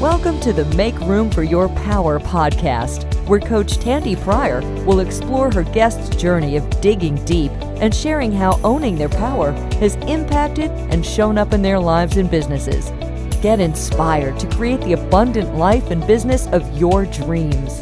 Welcome to the Make Room for Your Power podcast, where Coach Tandy Pryor will explore her guest's journey of digging deep and sharing how owning their power has impacted and shown up in their lives and businesses. Get inspired to create the abundant life and business of your dreams.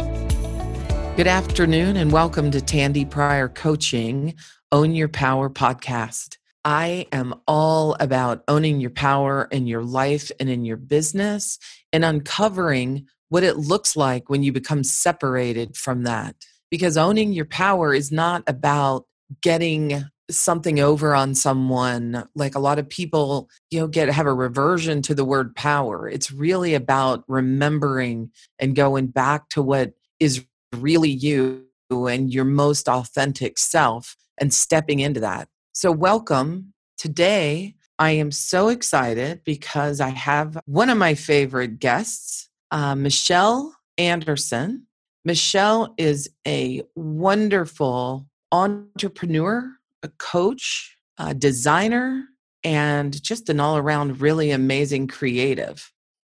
Good afternoon, and welcome to Tandy Pryor Coaching Own Your Power podcast. I am all about owning your power in your life and in your business and uncovering what it looks like when you become separated from that. Because owning your power is not about getting something over on someone. Like a lot of people you know get have a reversion to the word power. It's really about remembering and going back to what is really you and your most authentic self and stepping into that so, welcome. Today, I am so excited because I have one of my favorite guests, uh, Michelle Andersen. Michelle is a wonderful entrepreneur, a coach, a designer, and just an all around really amazing creative.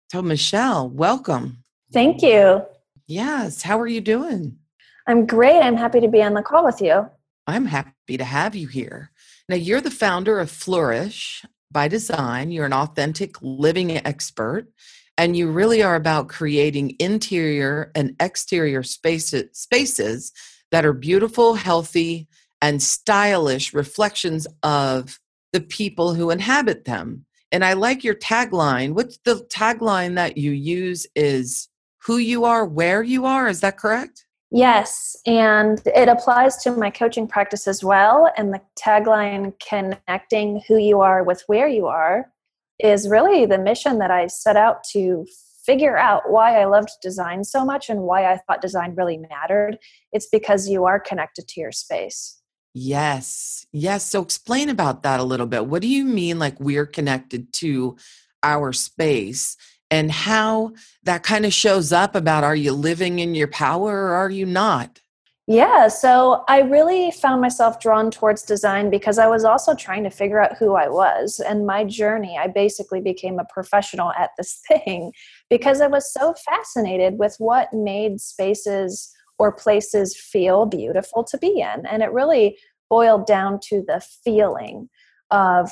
So, Michelle, welcome. Thank you. Yes. How are you doing? I'm great. I'm happy to be on the call with you. I'm happy to have you here. Now, you're the founder of Flourish by Design. You're an authentic living expert, and you really are about creating interior and exterior spaces, spaces that are beautiful, healthy, and stylish reflections of the people who inhabit them. And I like your tagline. What's the tagline that you use is who you are, where you are. Is that correct? Yes, and it applies to my coaching practice as well. And the tagline, connecting who you are with where you are, is really the mission that I set out to figure out why I loved design so much and why I thought design really mattered. It's because you are connected to your space. Yes, yes. So explain about that a little bit. What do you mean, like we're connected to our space? And how that kind of shows up about are you living in your power or are you not? Yeah, so I really found myself drawn towards design because I was also trying to figure out who I was. And my journey, I basically became a professional at this thing because I was so fascinated with what made spaces or places feel beautiful to be in. And it really boiled down to the feeling of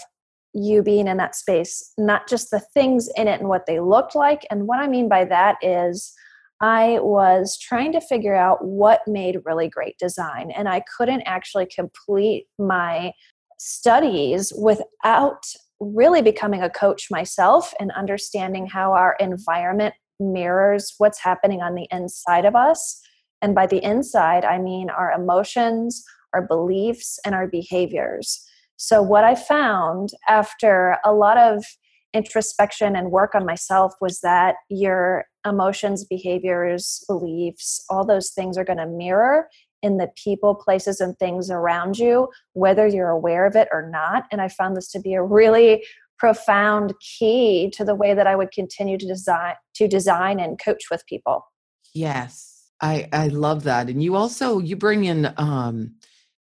you being in that space, not just the things in it and what they looked like. And what I mean by that is, I was trying to figure out what made really great design, and I couldn't actually complete my studies without really becoming a coach myself and understanding how our environment mirrors what's happening on the inside of us. And by the inside, I mean our emotions, our beliefs, and our behaviors. So, what I found after a lot of introspection and work on myself was that your emotions, behaviors, beliefs, all those things are going to mirror in the people, places, and things around you, whether you're aware of it or not. And I found this to be a really profound key to the way that I would continue to design to design and coach with people. Yes. I I love that. And you also you bring in um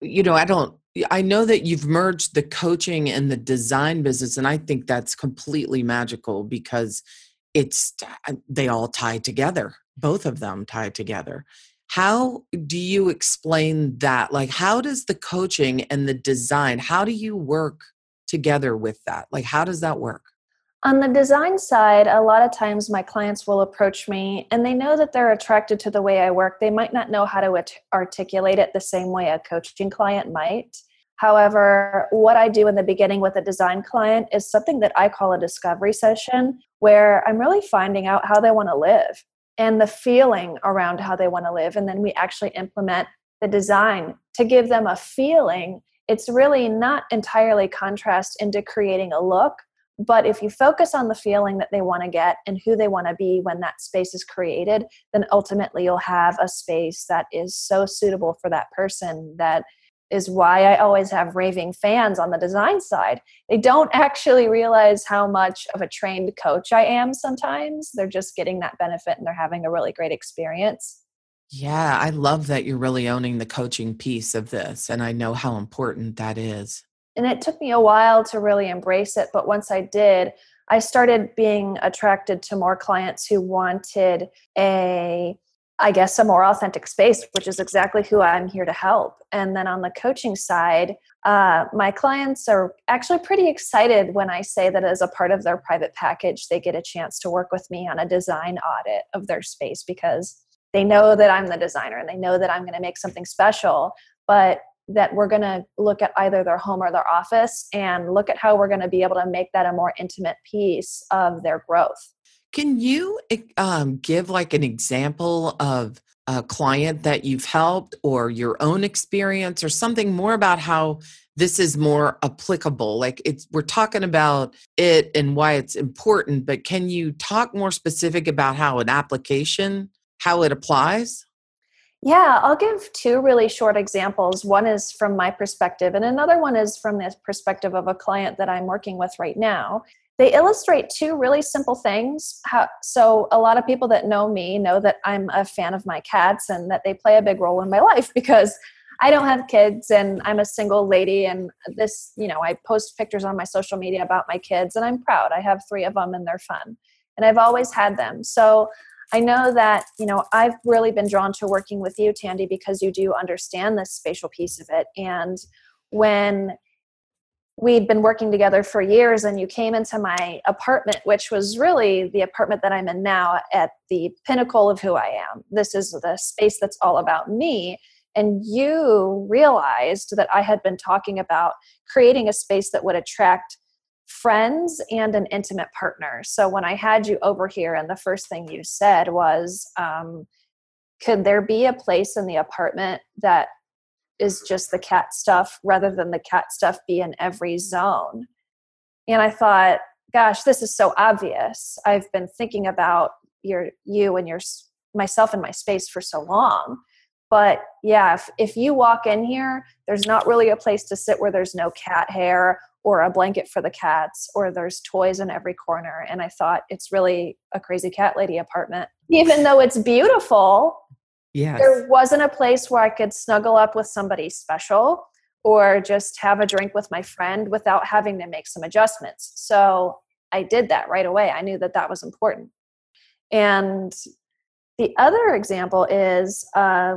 you know, I don't I know that you've merged the coaching and the design business, and I think that's completely magical because it's uh, they all tie together. Both of them tie together. How do you explain that? Like, how does the coaching and the design? How do you work together with that? Like, how does that work? On the design side, a lot of times my clients will approach me and they know that they're attracted to the way I work. They might not know how to articulate it the same way a coaching client might. However, what I do in the beginning with a design client is something that I call a discovery session, where I'm really finding out how they want to live and the feeling around how they want to live. And then we actually implement the design to give them a feeling. It's really not entirely contrast into creating a look, but if you focus on the feeling that they want to get and who they want to be when that space is created, then ultimately you'll have a space that is so suitable for that person that is why I always have raving fans on the design side. They don't actually realize how much of a trained coach I am sometimes. They're just getting that benefit and they're having a really great experience. Yeah, I love that you're really owning the coaching piece of this. And I know how important that is. And it took me a while to really embrace it. But once I did, I started being attracted to more clients who wanted a I guess a more authentic space, which is exactly who I'm here to help. And then on the coaching side, uh, my clients are actually pretty excited when I say that as a part of their private package, they get a chance to work with me on a design audit of their space because they know that I'm the designer and they know that I'm going to make something special. But that we're going to look at either their home or their office and look at how we're going to be able to make that a more intimate piece of their growth. Can you um, give like an example of a client that you've helped or your own experience or something more about how this is more applicable like it's we're talking about it and why it's important but can you talk more specific about how an application how it applies yeah, I'll give two really short examples. One is from my perspective, and another one is from the perspective of a client that I'm working with right now. They illustrate two really simple things. How, so, a lot of people that know me know that I'm a fan of my cats and that they play a big role in my life because I don't have kids and I'm a single lady. And this, you know, I post pictures on my social media about my kids and I'm proud. I have three of them and they're fun. And I've always had them. So, I know that, you know, I've really been drawn to working with you, Tandy, because you do understand this spatial piece of it. And when we'd been working together for years and you came into my apartment which was really the apartment that i'm in now at the pinnacle of who i am this is the space that's all about me and you realized that i had been talking about creating a space that would attract friends and an intimate partner. So when I had you over here, and the first thing you said was, um, could there be a place in the apartment that is just the cat stuff rather than the cat stuff be in every zone? And I thought, gosh, this is so obvious. I've been thinking about your you and your myself in my space for so long. But yeah, if, if you walk in here, there's not really a place to sit where there's no cat hair or a blanket for the cats or there's toys in every corner and i thought it's really a crazy cat lady apartment. Even though it's beautiful yes. there wasn't a place where i could snuggle up with somebody special or just have a drink with my friend without having to make some adjustments. So i did that right away. I knew that that was important. And the other example is uh,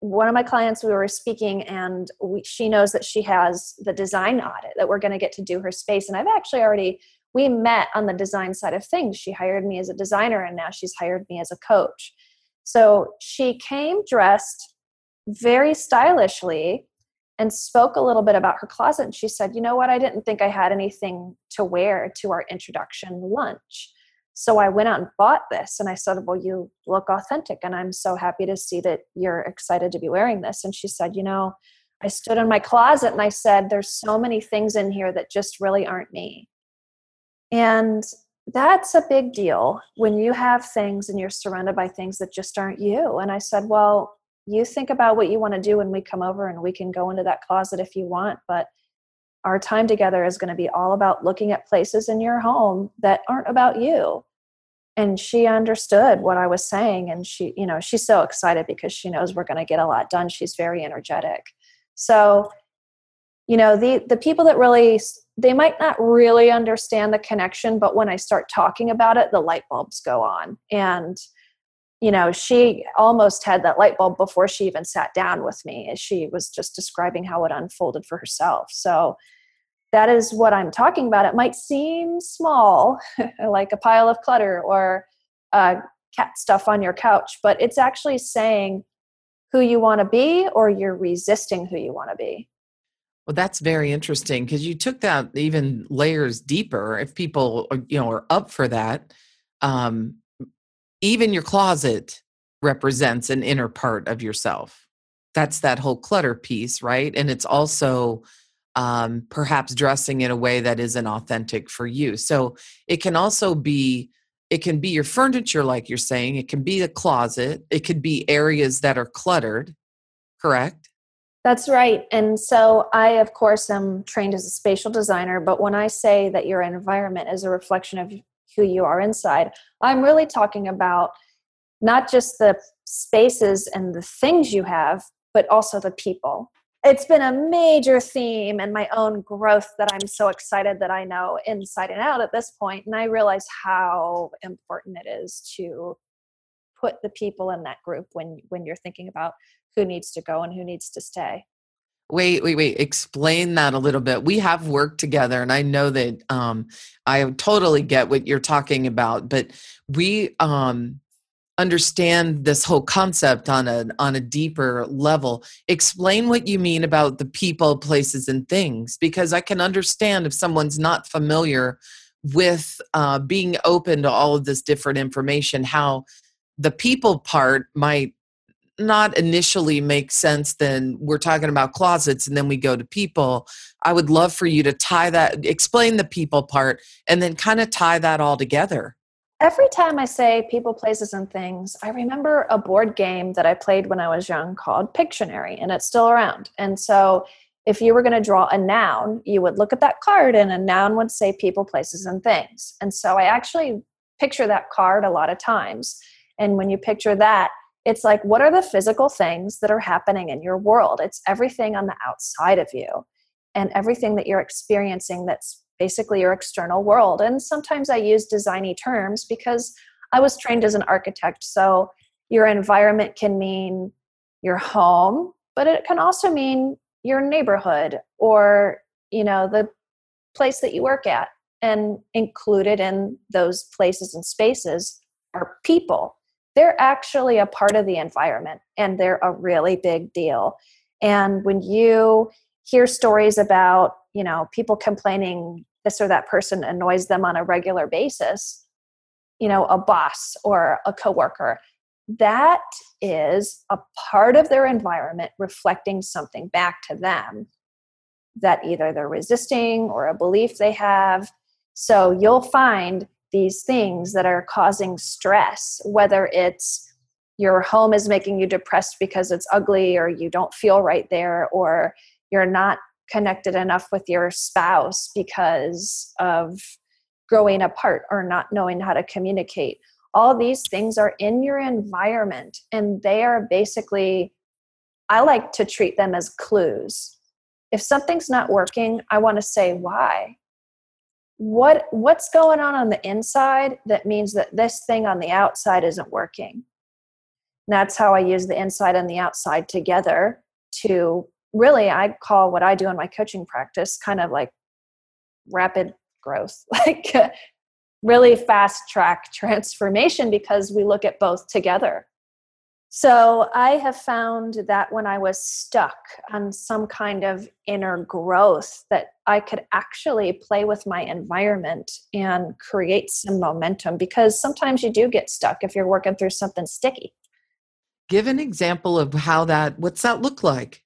one of my clients we were speaking and we, she knows that she has the design audit that we're going to get to do her space and i've actually already we met on the design side of things. She hired me as a designer and now she's hired me as a coach. So she came dressed very stylishly and spoke a little bit about her closet and she said you know what? I didn't think i had anything to wear to our introduction lunch so I went out and bought this and I said, Well, you look authentic and I'm so happy to see that you're excited to be wearing this. And she said, You know, I stood in my closet and I said, There's so many things in here that just really aren't me. And that's a big deal when you have things and you're surrounded by things that just aren't you. And I said, Well, you think about what you want to do when we come over and we can go into that closet if you want. But our time together is going to be all about looking at places in your home that aren't about you and she understood what i was saying and she you know she's so excited because she knows we're going to get a lot done. She's very energetic. So you know the the people that really they might not really understand the connection but when i start talking about it the light bulbs go on. And you know she almost had that light bulb before she even sat down with me. She was just describing how it unfolded for herself. So that is what i'm talking about it might seem small like a pile of clutter or uh, cat stuff on your couch but it's actually saying who you want to be or you're resisting who you want to be well that's very interesting because you took that even layers deeper if people are, you know are up for that um, even your closet represents an inner part of yourself. That's that whole clutter piece, right? And it's also um, perhaps dressing in a way that isn't authentic for you. So it can also be it can be your furniture like you're saying it can be a closet it could be areas that are cluttered correct that's right and so i of course am trained as a spatial designer but when i say that your environment is a reflection of who you are inside. I'm really talking about not just the spaces and the things you have, but also the people. It's been a major theme in my own growth that I'm so excited that I know inside and out at this point. And I realize how important it is to put the people in that group when when you're thinking about who needs to go and who needs to stay. Wait, wait, wait. Explain that a little bit. We have worked together, and I know that um, I totally get what you're talking about. But we um, understand this whole concept on a on a deeper level. Explain what you mean about the people places and things because i can understand if someone's not familiar with uh, being open to all of this different information how the people part might not initially make sense then we're talking about closets and then we go to people. I would love for you to tie that explain the people part and then kind of tie that all together Every time I say people, places, and things, I remember a board game that I played when I was young called Pictionary, and it's still around. And so, if you were going to draw a noun, you would look at that card, and a noun would say people, places, and things. And so, I actually picture that card a lot of times. And when you picture that, it's like, what are the physical things that are happening in your world? It's everything on the outside of you and everything that you're experiencing that's basically your external world. And sometimes I use designy terms because I was trained as an architect. So your environment can mean your home, but it can also mean your neighborhood or, you know, the place that you work at. And included in those places and spaces are people. They're actually a part of the environment and they're a really big deal. And when you hear stories about, you know, people complaining this or that person annoys them on a regular basis you know a boss or a coworker. That is a part of their environment reflecting something back to them that either they're resisting or a belief they have. So you'll find these things that are causing stress whether it's your home is making you depressed because it's ugly or you don't feel right there or you're not connected enough with your spouse because of growing apart or not knowing how to communicate. All these things are in your environment and they are basically, I like to treat them as clues. If something's not working, I want to say why. What what's going on on the inside that means that this thing on the outside isn't working? And that's how I use the inside and the outside together to really i call what i do in my coaching practice kind of like rapid growth like really fast track transformation because we look at both together. So i have found that when i was stuck on some kind of inner growth that i could actually play with my environment and create some momentum because sometimes you do get stuck if you're working through something sticky. Give an example of how that what's that look like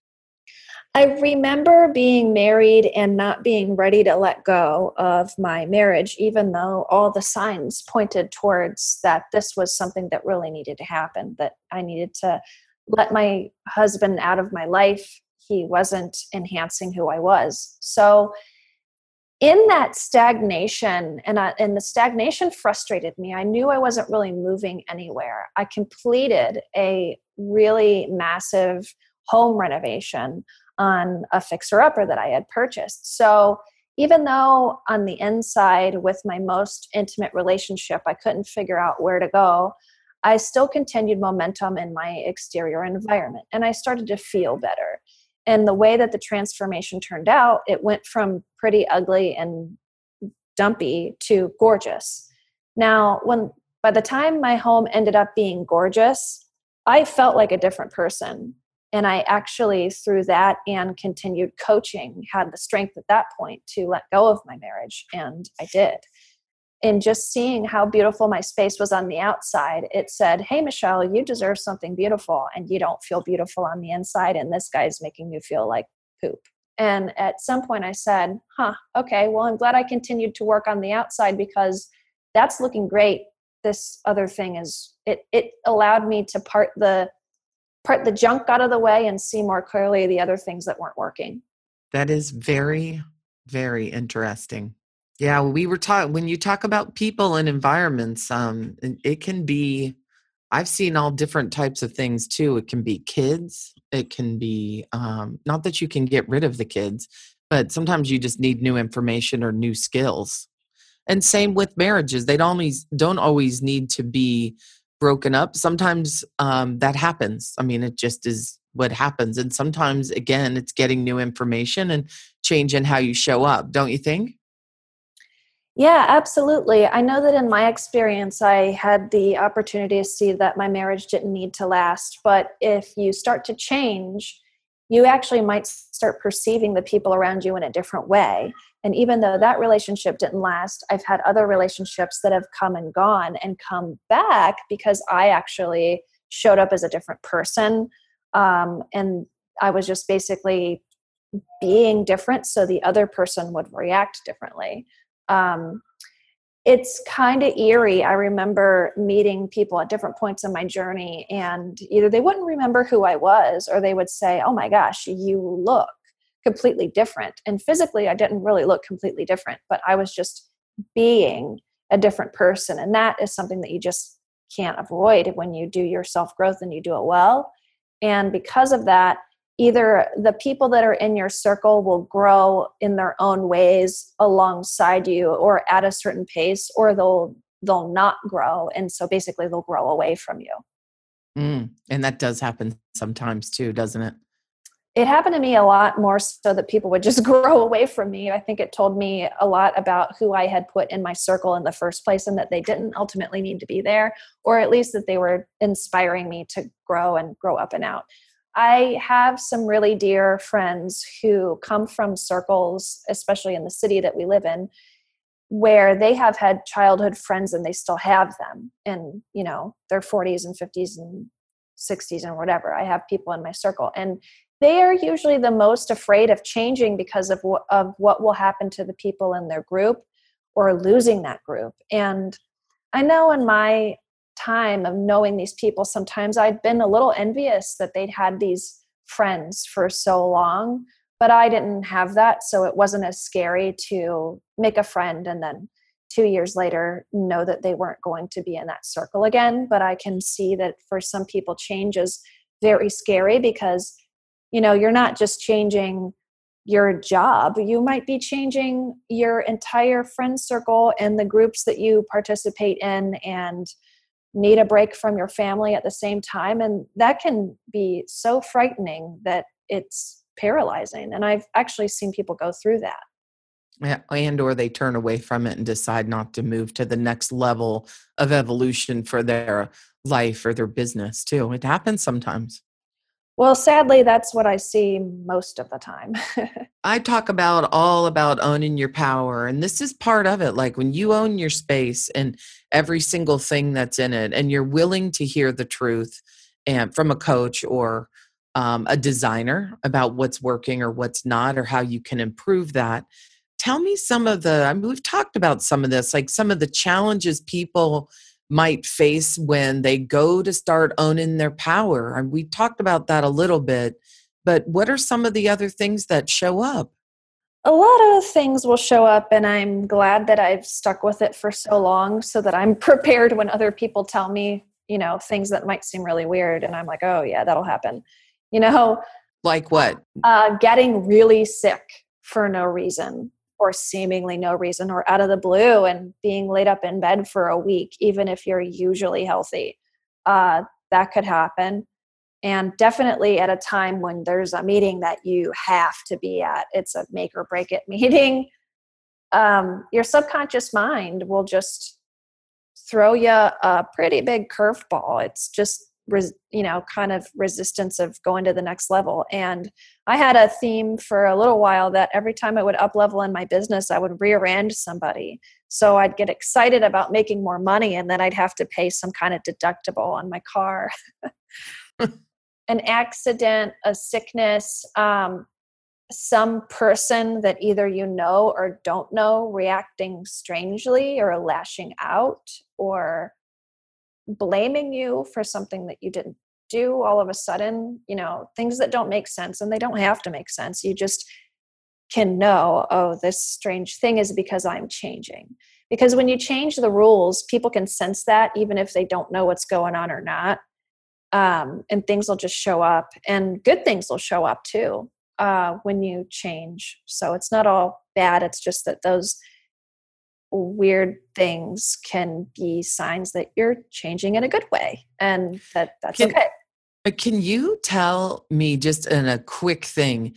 I remember being married and not being ready to let go of my marriage, even though all the signs pointed towards that this was something that really needed to happen, that I needed to let my husband out of my life. He wasn't enhancing who I was. So, in that stagnation, and, I, and the stagnation frustrated me, I knew I wasn't really moving anywhere. I completed a really massive home renovation on a fixer upper that I had purchased. So even though on the inside with my most intimate relationship I couldn't figure out where to go, I still continued momentum in my exterior environment and I started to feel better. And the way that the transformation turned out, it went from pretty ugly and dumpy to gorgeous. Now, when by the time my home ended up being gorgeous, I felt like a different person and i actually through that and continued coaching had the strength at that point to let go of my marriage and i did. And just seeing how beautiful my space was on the outside it said hey michelle you deserve something beautiful and you don't feel beautiful on the inside and this guy's making you feel like poop. And at some point i said huh okay well i'm glad i continued to work on the outside because that's looking great. This other thing is it it allowed me to part the part the junk out of the way and see more clearly the other things that weren't working. That is very, very interesting. Yeah, we were taught when you talk about people and environments, um, it can be I've seen all different types of things too. It can be kids, it can be um, not that you can get rid of the kids but sometimes you just need new information or new skills and same with marriages they don't always don't always need to be broken up sometimes um, that happens i mean it just is what happens and sometimes again it's getting new information and changing how you show up don't you think yeah, absolutely. I know that in my experience, I had the opportunity to see that my marriage didn't need to last. But if you start to change, you actually might start perceiving the people around you in a different way. And even though that relationship didn't last, I've had other relationships that have come and gone and come back because I actually showed up as a different person. Um, and I was just basically being different so the other person would react differently um, it's kind of eerie. I remember meeting people at different points in my journey, and either they wouldn't remember who I was, or they would say, Oh my gosh, you look completely different. And physically, I didn't really look completely different, but I was just being a different person. And that is something that you just can't avoid when you do your self growth and you do it well. And because of that, either the people that are in your circle will grow in their own ways alongside you or at a certain pace or they'll they'll not grow and so basically they'll grow away from you. Mm, and that does happen sometimes too doesn't it? It happened to me a lot more so that people would just grow away from me. I think it told me a lot about who i had put in my circle in the first place and that they didn't ultimately need to be there or at least that they were inspiring me to grow and grow up and out I have some really dear friends who come from circles, especially in the city that we live in, where they have had childhood friends and they still have them in, you know, their 40s and 50s and 60s and whatever. I have people in my circle and they are usually the most afraid of changing because of what, of what will happen to the people in their group or losing that group. And I know in my time of knowing these people, sometimes I'd been a little envious that they'd had these friends for so long, but I didn't have that. So it wasn't as scary to make a friend and then two years later know that they weren't going to be in that circle again. But I can see that for some people, change is very scary because, you know, you're not just changing your job you might be changing your entire friend circle and the groups that you participate in and need a break from your family at the same time. And that can be so frightening that it's paralyzing. And i've actually seen people go through that. And or they turn away from it and decide not to move to the next level of evolution for their life or their business too. It happens sometimes well, sadly, that's what I see most of the time. I talk about all about owning your power, and this is part of it. Like when you own your space and every single thing that's in it, and you're willing to hear the truth and from a coach or um, a designer about what's working or what's not, or how you can improve that. Tell me some of the, I mean, we've talked about some of this, like some of the challenges people might face when they go to start owning their power. And we talked about that a little bit, but what are some of the other things that show up? A lot of things will show up, and I'm glad that I've stuck with it for so long so that I'm prepared when other people tell me, you know, things that might seem really weird. And I'm like, oh, yeah, that'll happen. You know, like what? Uh, getting really sick for no reason for seemingly no reason or out of the blue and being laid up in bed for a week, even if you're usually healthy. Uh, that could happen. And definitely at a time when there's a meeting that you have to be at, it's a make or break it meeting. Um, your subconscious mind will just throw you a pretty big curveball. It's just res, you know kind of resistance of going to the next level. And i had a theme for a little while that every time i would up level in my business i would rear-end somebody. So i'd get excited about making more money and then i'd have to pay some kind of deductible on my car. An accident a sickness um, some person that either you know or don't know reacting strangely or lashing out or blaming you for something that you didn't do all of a sudden, you know, things that don't make sense and they don't have to make sense. You just can know, oh, this strange thing is because I'm changing. Because when you change the rules, people can sense that even if they don't know what's going on or not. um, and things will just show up and good things will show up too uh, when you change so it's not all bad it's just that those weird things can be signs that you're changing in a good way and that that's can, okay. but can you tell me just in a quick thing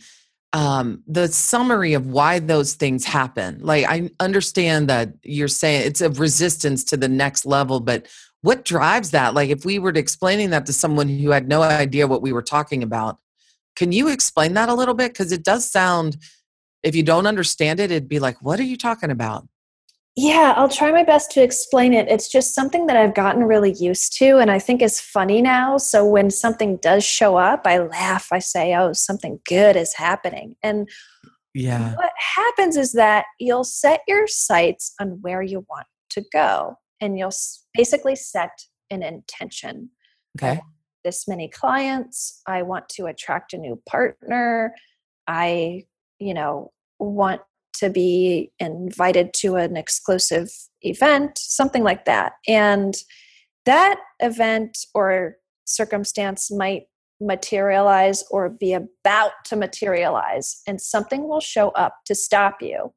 um, the summary of why those things happen? Like i understand that you're saying it's a resistance to the next level but what drives that? Like if we were explaining that to someone who had no idea what we were talking about can you explain that a little bit? Because it does sound if you don't understand it it'd be like what are you talking about yeah i'll try my best to explain it it's just something that i've gotten really used to and i think is funny now so when something does show up i laugh i say oh something good is happening and yeah what happens is that you'll set your sights on where you want to go and you'll basically set an intention. Okay. This many clients, I want to attract a new partner. I, you know, want to be invited to an exclusive event, something like that. And that event or circumstance might materialize or be about to materialize, and something will show up to stop you.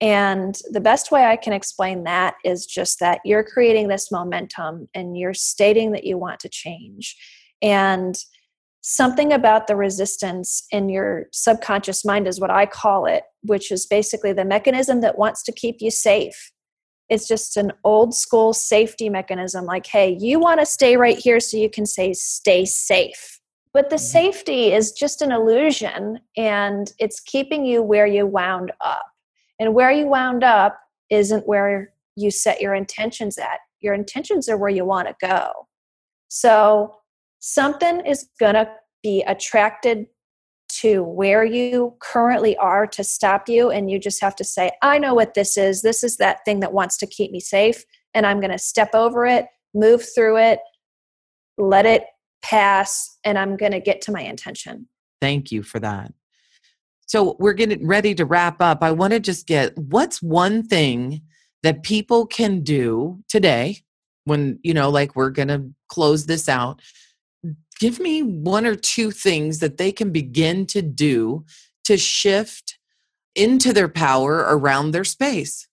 And the best way I can explain that is just that you're creating this momentum and you're stating that you want to change. And something about the resistance in your subconscious mind is what I call it, which is basically the mechanism that wants to keep you safe. It's just an old school safety mechanism like, hey, you want to stay right here so you can say, stay safe. But the mm-hmm. safety is just an illusion and it's keeping you where you wound up. And where you wound up isn't where you set your intentions at. Your intentions are where you want to go. So something is going to be attracted to where you currently are to stop you. And you just have to say, I know what this is. This is that thing that wants to keep me safe. And I'm going to step over it, move through it, let it pass, and I'm going to get to my intention. Thank you for that. So we're getting ready to wrap up. I want to just get what's one thing that people can do today when, you know, like we're going to close this out. Give me one or two things that they can begin to do to shift into their power around their space.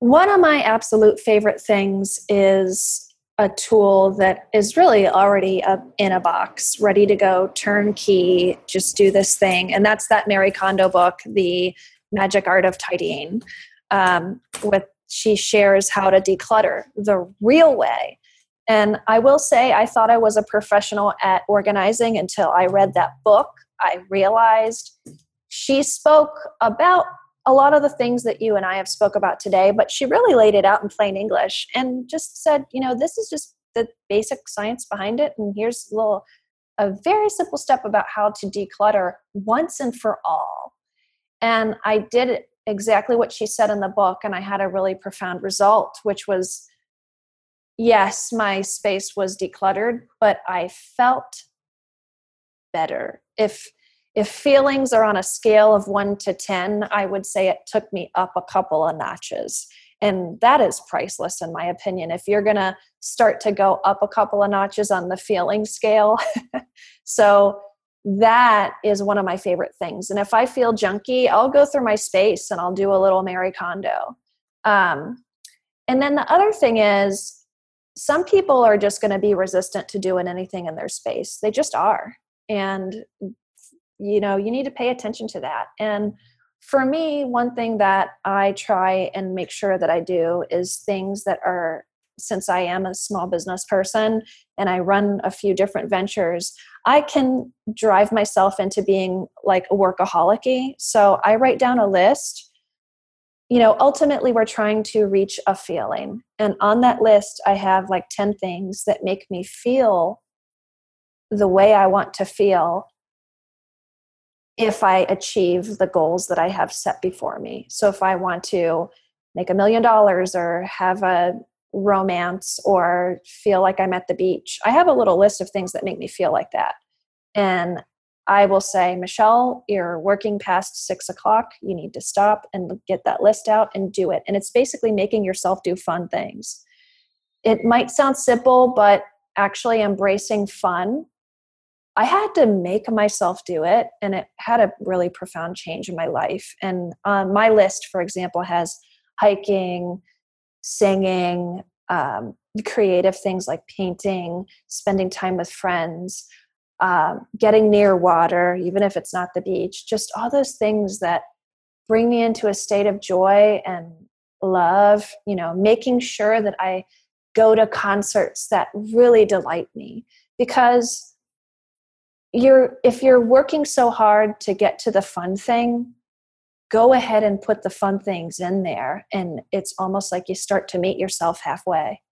One of my absolute favorite things is a tool that is really already in a box, ready to go, turnkey, just do this thing. And that's that Marie Kondo book, The Magic Art of Tidying. Um, with she shares how to declutter the real way. And I will say, I thought I was a professional at organizing until I read that book. I realized she spoke about a lot of the things that you and I have spoke about today, but she really laid it out in plain English and just said, you know, this is just the basic science behind it. And here's a little, a very simple step about how to declutter once and for all. And I did exactly what she said in the book, and I had a really profound result, which was yes, my space was decluttered, but I felt better. If if feelings are on a scale of one to 10, I would say it took me up a couple of notches. And that is priceless, in my opinion. If you're going to start to go up a couple of notches on the feeling scale. so, that is one of my favorite things. And if I feel junky, I'll go through my space and I'll do a little Marie Kondo. Um, and then the other thing is, some people are just going to be resistant to doing anything in their space. They just are. And you know you need to pay attention to that and for me one thing that i try and make sure that i do is things that are since i am a small business person and i run a few different ventures i can drive myself into being like a workaholic so i write down a list you know ultimately we're trying to reach a feeling and on that list i have like 10 things that make me feel the way i want to feel if I achieve the goals that I have set before me. So if I want to make a million dollars or have a romance or feel like I'm at the beach, I have a little list of things that make me feel like that. And I will say, Michelle, you're working past six o'clock. You need to stop and get that list out and do it. And it's basically making yourself do fun things. It might sound simple, but actually embracing fun, I had to make myself do it, and it had a really profound change in my life. And um, my list, for example, has hiking, singing, um, creative things like painting, spending time with friends, um, getting near water, even if it's not the beach, just all those things that bring me into a state of joy and love, you know, making sure that I go to concerts that really delight me. Because you're if you're working so hard to get to the fun thing go ahead and put the fun things in there and it's almost like you start to meet yourself halfway.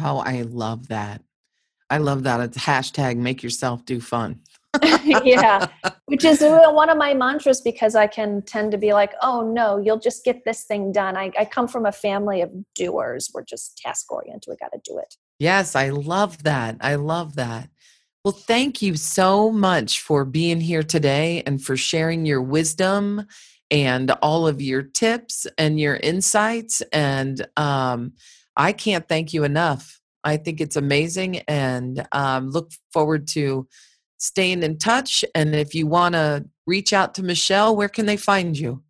Oh i love that i love that it's hashtag make yourself do fun yeah which is one of my mantras because i can tend to be like oh no you'll just get this thing done i, I come from a family of doers we're just task oriented we got to do it yes i love that i love that well, thank you so much for being here today and for sharing your wisdom and all of your tips and your insights. And um, I can't thank you enough. I think it's amazing and um, look forward to staying in touch. And if you want to reach out to Michelle, where can they find you?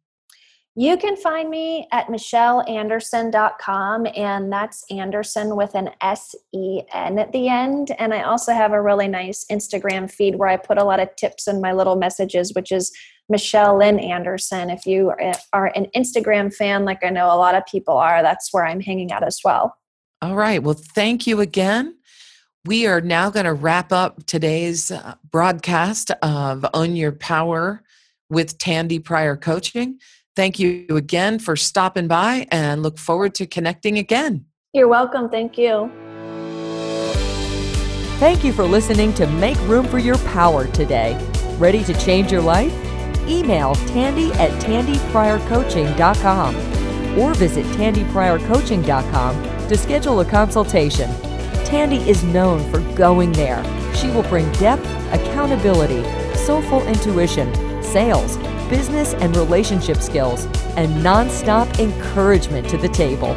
You can find me at michelleandersen.com, and that's Andersen with an S E N at the end. And I also have a really nice Instagram feed where I put a lot of tips in my little messages, which is Michelle Lynn Andersen. If you are an Instagram fan, like I know a lot of people are, that's where I'm hanging out as well. All right. Well, thank you again. We are now going to wrap up today's uh, broadcast of Own Your Power with Tandy Pryor Coaching. Thank you again for stopping by and look forward to connecting again. You're welcome. Thank you. Thank you for listening to Make Room for Your Power today. Ready to change your life? Email Tandy at tandypryorcoaching.com or visit tandypryorcoaching.com to schedule a consultation. Tandy is known for going there. She will bring depth, accountability, soulful intuition, sales, business and relationship skills, and nonstop encouragement to the table.